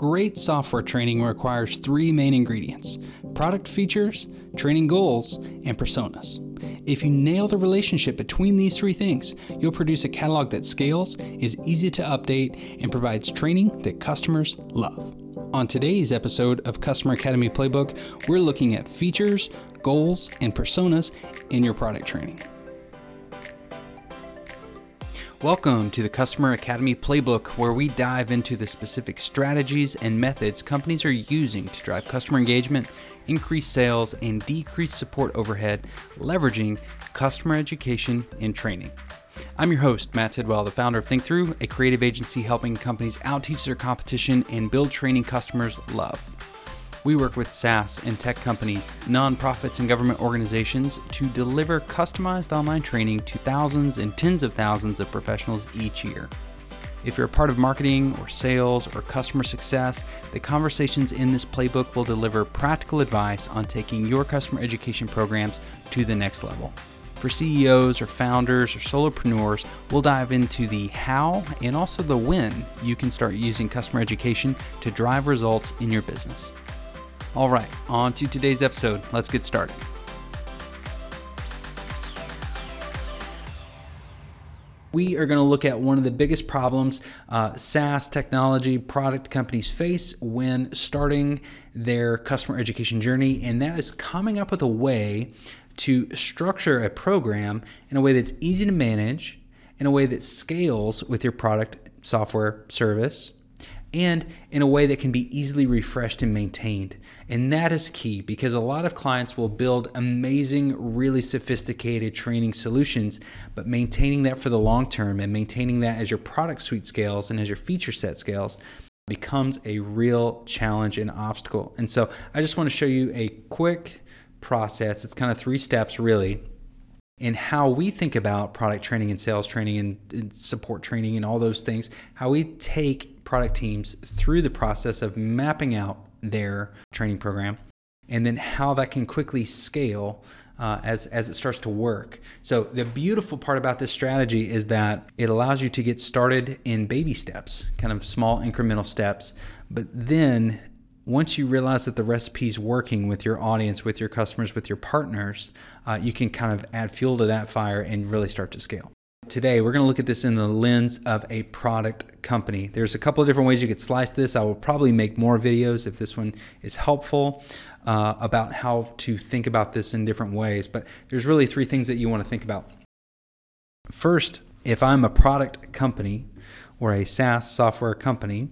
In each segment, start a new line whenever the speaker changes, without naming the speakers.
Great software training requires three main ingredients product features, training goals, and personas. If you nail the relationship between these three things, you'll produce a catalog that scales, is easy to update, and provides training that customers love. On today's episode of Customer Academy Playbook, we're looking at features, goals, and personas in your product training. Welcome to the Customer Academy Playbook, where we dive into the specific strategies and methods companies are using to drive customer engagement, increase sales, and decrease support overhead, leveraging customer education and training. I'm your host, Matt Tidwell, the founder of ThinkThru, a creative agency helping companies outteach their competition and build training customers love. We work with SaaS and tech companies, nonprofits, and government organizations to deliver customized online training to thousands and tens of thousands of professionals each year. If you're a part of marketing or sales or customer success, the conversations in this playbook will deliver practical advice on taking your customer education programs to the next level. For CEOs or founders or solopreneurs, we'll dive into the how and also the when you can start using customer education to drive results in your business. All right, on to today's episode. Let's get started. We are going to look at one of the biggest problems uh, SaaS technology product companies face when starting their customer education journey, and that is coming up with a way to structure a program in a way that's easy to manage, in a way that scales with your product, software, service, and in a way that can be easily refreshed and maintained. And that is key because a lot of clients will build amazing, really sophisticated training solutions, but maintaining that for the long term and maintaining that as your product suite scales and as your feature set scales becomes a real challenge and obstacle. And so I just want to show you a quick process. It's kind of three steps, really in how we think about product training and sales training and, and, support training and all those things, how we take product teams through the process of mapping out their training program and then how that can quickly scale uh, as, as it starts to work. So, the beautiful part about this strategy is that it allows you to get started in baby steps, kind of small incremental steps. But then, once you realize that the recipe is working with your audience, with your customers, with your partners, uh, you can kind of add fuel to that fire and really start to scale today, we're going to look at this in the lens of a product company. There's a couple of different ways you could slice this. I will probably make more videos if this one is helpful uh, about how to think about this in different ways. But there's really three things that you want to think about. First, if I'm a product company or a SaaS software company,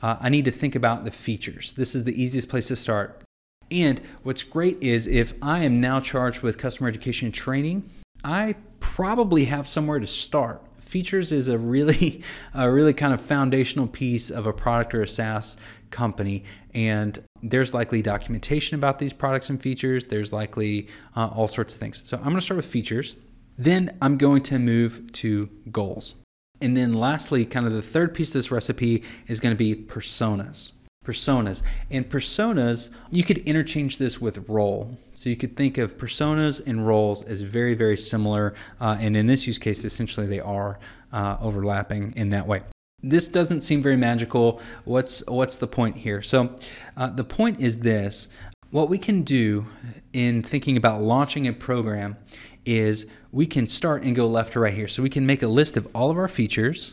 uh, I need to think about the features. This is the easiest place to start. And what's great is if I am now charged with customer education training, I probably have somewhere to start. Features is a really, a really kind of foundational piece of a product or a SaaS company, and there's likely documentation about these products and features. There's likely uh, all sorts of things. So I'm going to start with features. Then I'm going to move to goals. And then lastly, kind of the third piece of this recipe is going to be personas personas. And personas, you could interchange this with role. So you could think of personas and roles as very, very similar. Uh, and in this use case, essentially they are uh, overlapping in that way. This doesn't seem very magical. What's what's the point here? So uh, the point is this: what we can do in thinking about launching a program is we can start and go left to right here. So we can make a list of all of our features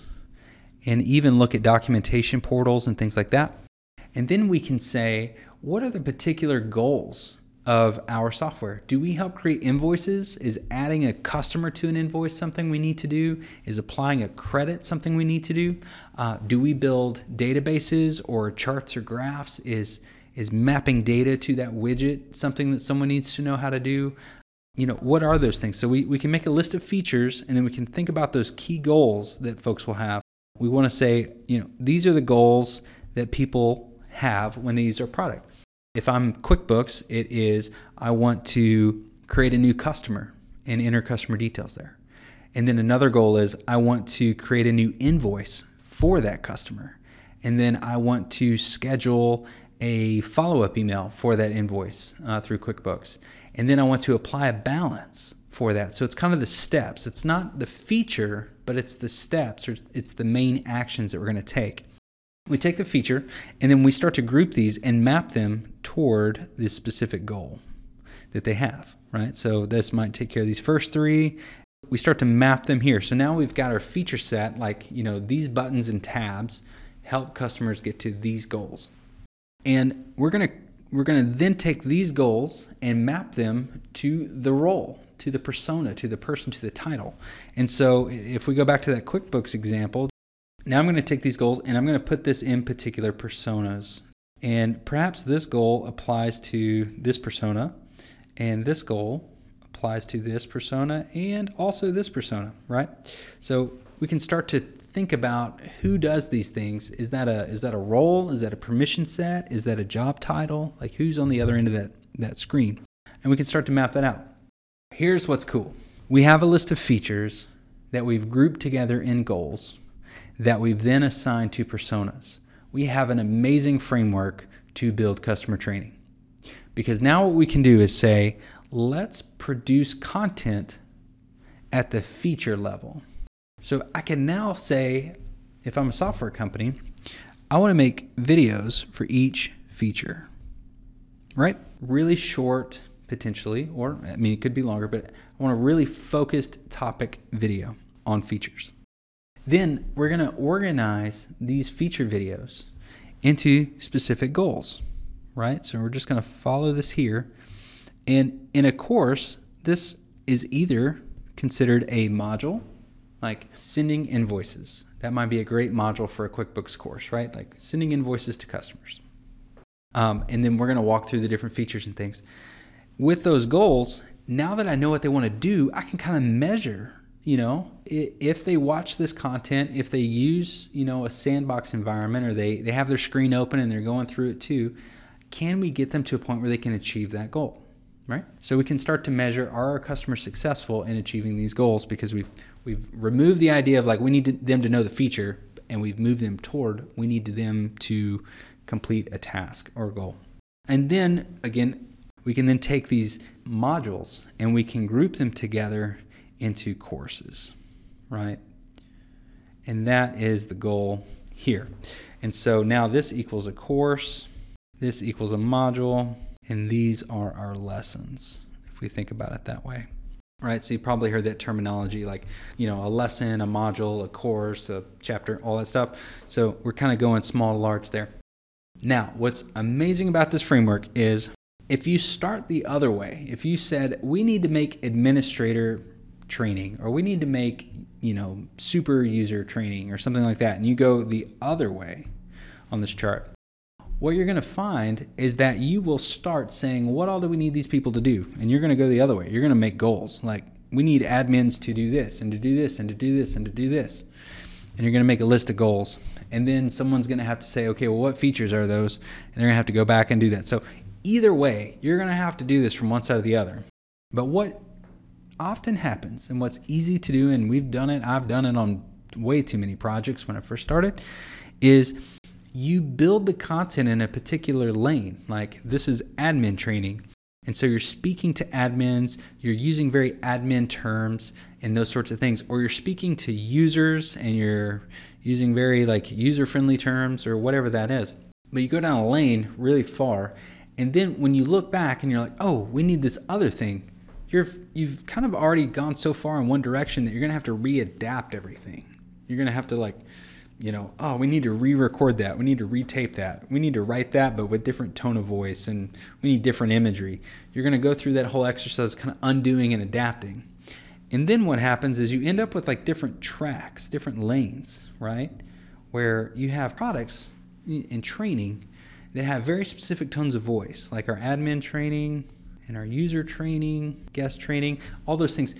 and even look at documentation portals and things like that. And then we can say, what are the particular goals of our software? Do we help create invoices? Is adding a customer to an invoice something we need to do? Is applying a credit something we need to do? Uh, do we build databases or charts or graphs? Is is mapping data to that widget something that someone needs to know how to do? You know, what are those things? So we, we can make a list of features and then we can think about those key goals that folks will have. We want to say, you know, these are the goals that people have when they use our product. If I'm QuickBooks, it is I want to create a new customer and enter customer details there. And then another goal is I want to create a new invoice for that customer. And then I want to schedule a follow up email for that invoice uh, through QuickBooks. And then I want to apply a balance for that. So it's kind of the steps. It's not the feature, but it's the steps or it's the main actions that we're going to take. We take the feature and then we start to group these and map them toward this specific goal that they have, right? So this might take care of these first three. We start to map them here. So now we've got our feature set, like, you know, these buttons and tabs help customers get to these goals. And we're going to we're going to then take these goals and map them to the role, to the persona, to the person, to the title. And so if we go back to that QuickBooks example, now I'm going to take these goals and I'm going to put this in particular personas. And perhaps this goal applies to this persona, and this goal applies to this persona, and also this persona, right? So we can start to think about who does these things. Is that a is that a role? Is that a permission set? Is that a job title? Like who's on the other end of that that screen? And we can start to map that out. Here's what's cool. We have a list of features that we've grouped together in goals that we've then assigned to personas. We have an amazing framework to build customer training. Because now what we can do is say, let's produce content at the feature level. So I can now say, if I'm a software company, I want to make videos for each feature, right? Really short, potentially, or I mean, it could be longer, but I want a really focused topic video on features. Then we're going to organize these feature videos into specific goals, right? So we're just going to follow this here. And in a course, this is either considered a module, like sending invoices. That might be a great module for a QuickBooks course, right? Like sending invoices to customers. Um, and then we're going to walk through the different features and things. With those goals, now that I know what they want to do, I can kind of measure you know, if they watch this content, if they use, you know, a sandbox environment or they, they have their screen open and they're going through it too, can we get them to a point where they can achieve that goal? Right? So we can start to measure are our customers successful in achieving these goals because we've we've removed the idea of like we need to, them to know the feature and we've moved them toward we need them to complete a task or goal. And then again, we can then take these modules and we can group them together into courses, right? And that is the goal here. And so now this equals a course, this equals a module, and these are our lessons, if we think about it that way. Right, so you probably heard that terminology like, you know, a lesson, a module, a course, a chapter, all that stuff. So we're kind of going small to large there. Now, what's amazing about this framework is if you start the other way, if you said we need to make administrator training or we need to make you know super user training or something like that and you go the other way on this chart what you're going to find is that you will start saying what all do we need these people to do? And you're going to go the other way. You're going to make goals like we need admins to do this and to do this and to do this and to do this. And you're going to make a list of goals and then someone's going to have to say okay well what features are those? And they're going to have to go back and do that. So either way you're going to have to do this from one side or the other. But what often happens and what's easy to do, and we've done it, I've done it on way too many projects when I first started, is you build the content in a particular lane. Like this is admin training. And so you're speaking to admins, you're using very admin terms and those sorts of things, or you're speaking to users and you're using very like user friendly terms or whatever that is. But you go down a lane really far, and then when you look back and you're like, oh, we need this other thing, you're you've kind of already gone so far in one direction that you're gonna have to readapt everything. You're gonna have to like, you know, oh, we need to re-record that. We need to retape that. We need to write that, but with different tone of voice, and we need different imagery. You're gonna go through that whole exercise, kind of undoing and adapting. And then what happens is you end up with like different tracks, different lanes, right? Where you have products in training that have very specific tones of voice, like our admin training, and our user training, guest training, all those things.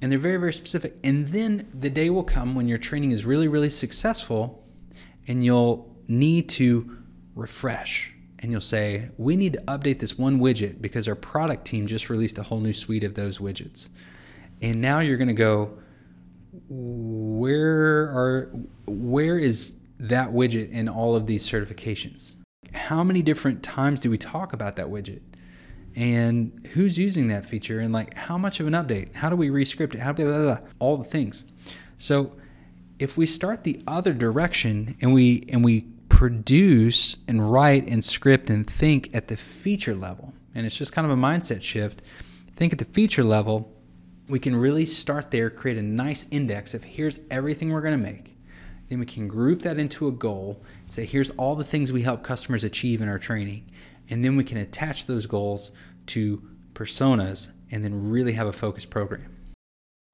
And they're very, very specific. And then the day will come when your training is really, really successful and you'll need to refresh. And you'll say, we need to update this one widget because our product team just released a whole new suite of those widgets. And now you're going to go, where are where is that widget in all of these certifications? How many different times do we talk about that widget? And who's using that feature and like how much of an update how do we rescript it how blah, blah, blah, all the things so if we start the other direction and we and we produce and write and script and think at the feature level. And it's just kind of a mindset shift. Think at the feature level, we can really start there, create a nice index of here's everything we're going to make. Then we can group that into a goal, say here's all the things we help customers achieve in our training. And then we can attach those goals to personas and then really have a focused program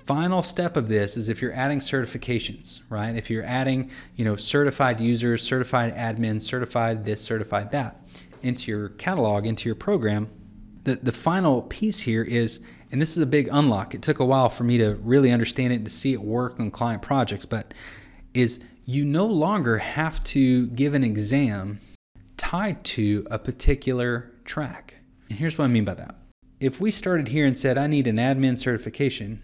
final step of this is if you're adding certifications, right? If you're adding, you know, certified users, certified admins, certified this, certified that into your catalog, into your program, the, the final piece here is, and this is a big unlock. It took a while for me to really understand it and to see it work on client projects, but is you no longer have to give an exam tied to a particular track. And here's what I mean by that. If we started here and said, I need an admin certification,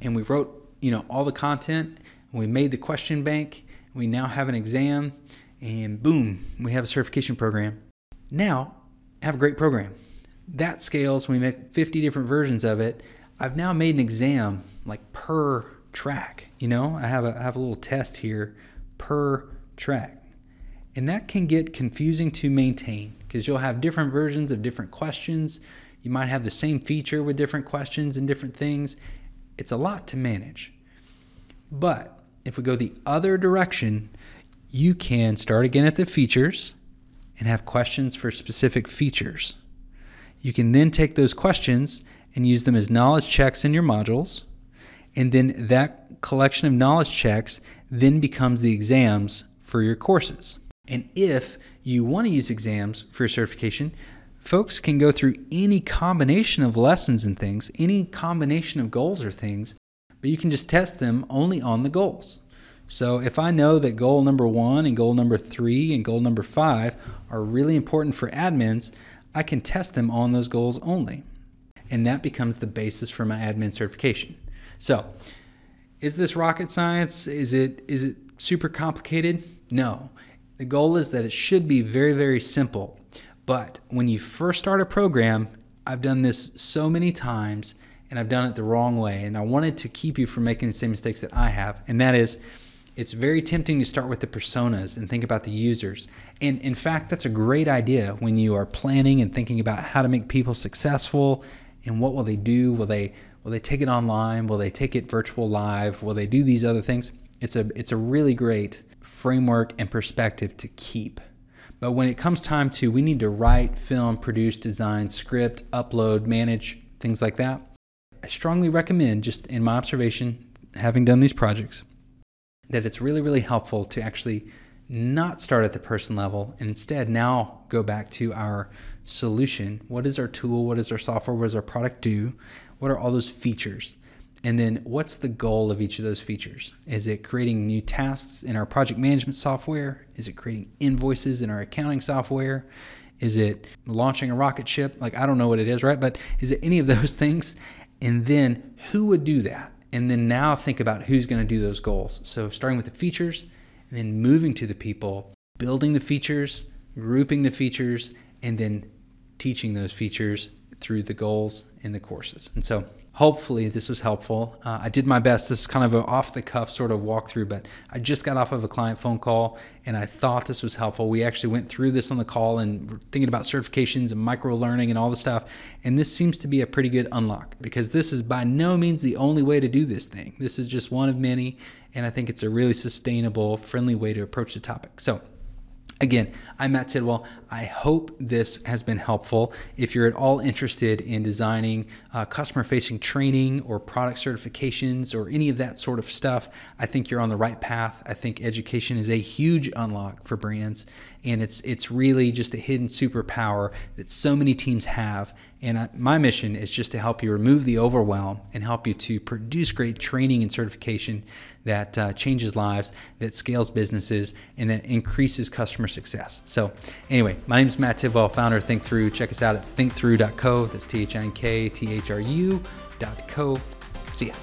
and we wrote, you know, all the content. we made the question bank. We now have an exam, and boom, we have a certification program. Now, have a great program. That scales. We make 50 different versions of it. I've now made an exam like per track. You know, I have a I have a little test here per track. And that can get confusing to maintain because you'll have different versions of different questions. You might have the same feature with different questions and different things. It's a lot to manage. But if we go the other direction, you can start again at the features and have questions for specific features. You can then take those questions and use them as knowledge checks in your modules. And then that collection of knowledge checks then becomes the exams for your courses. And if you want to use exams for your certification, folks can go through any combination of lessons and things, any combination of goals or things, but you can just test them only on the goals. So if I know that goal number one and goal number three and goal number five are really important for admins, I can test them on those goals only. And that becomes the basis for my admin certification. So, is this rocket science? Is it is it super complicated? No. The goal is that it should be very very simple. But when you first start a program, I've done this so many times and I've done it the wrong way. And I wanted to keep you from making the same mistakes that I have. And that is, it's very tempting to start with the personas and think about the users. And in fact, that's a great idea when you are planning and thinking about how to make people successful and what will they do? Will they will they take it online? Will they take it virtual live? Will they do these other things? It's a it's a really great framework and perspective to keep. But when it comes time to, we need to write, film, produce, design, script, upload, manage, things like that. I strongly recommend, just in my observation, having done these projects, that it's really, really helpful to actually not start at the person level and instead now go back to our solution. What is our tool? What is our software? What does our product do? What are all those features? And then what's the goal of each of those features? Is it creating new tasks in our project management software? Is it creating invoices in our accounting software? Is it launching a rocket ship? Like, I don't know what it is, right? But is it any of those things? And then who would do that? And then now think about who's going to do those goals. So, starting with the features, and then moving to the people, building the features, grouping the features, and then teaching those features through the goals in the courses. And so, hopefully this was helpful. Uh, I did my best. This is kind of an off the cuff sort of walkthrough, but I just got off of a client phone call and I thought this was helpful. We actually went through this on the call and thinking about certifications and micro learning and all the stuff. And this seems to be a pretty good unlock because this is by no means the only way to do this thing. This is just one of many. And I think it's a really sustainable, friendly way to approach the topic. So, Again, I'm Matt Tidwell. I hope this has been helpful. If you're at all interested in designing uh, customer facing training or product certifications or any of that sort of stuff, I think you're on the right path. I think education is a huge unlock for brands and it's it's really just a hidden superpower that so many teams have. And I, my mission is just to help you remove the overwhelm and help you to produce great training and certification that uh, changes lives, that scales businesses, and that increases customer success. So, anyway, my name is Matt Tidwell, founder of ThinkThru. Check us out at thinkthru.co. That's T H I N K T H R U.co. See ya.